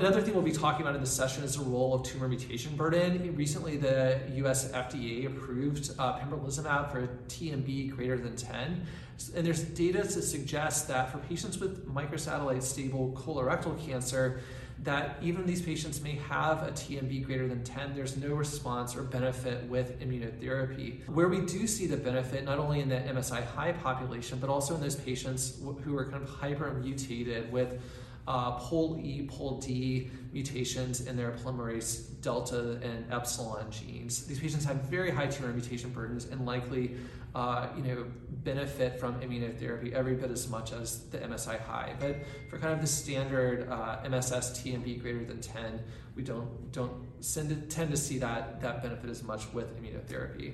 Another thing we'll be talking about in this session is the role of tumor mutation burden. Recently, the US FDA approved uh, pembrolizumab for TMB greater than 10. And there's data to suggest that for patients with microsatellite stable colorectal cancer, that even these patients may have a TMB greater than 10, there's no response or benefit with immunotherapy. Where we do see the benefit, not only in the MSI high population, but also in those patients who are kind of hypermutated with uh, pol E, pol D mutations in their polymerase delta and epsilon genes. These patients have very high tumor mutation burdens and likely, uh, you know, benefit from immunotherapy every bit as much as the MSI high. But for kind of the standard uh, MSS TMB greater than 10, we don't don't tend to see that that benefit as much with immunotherapy.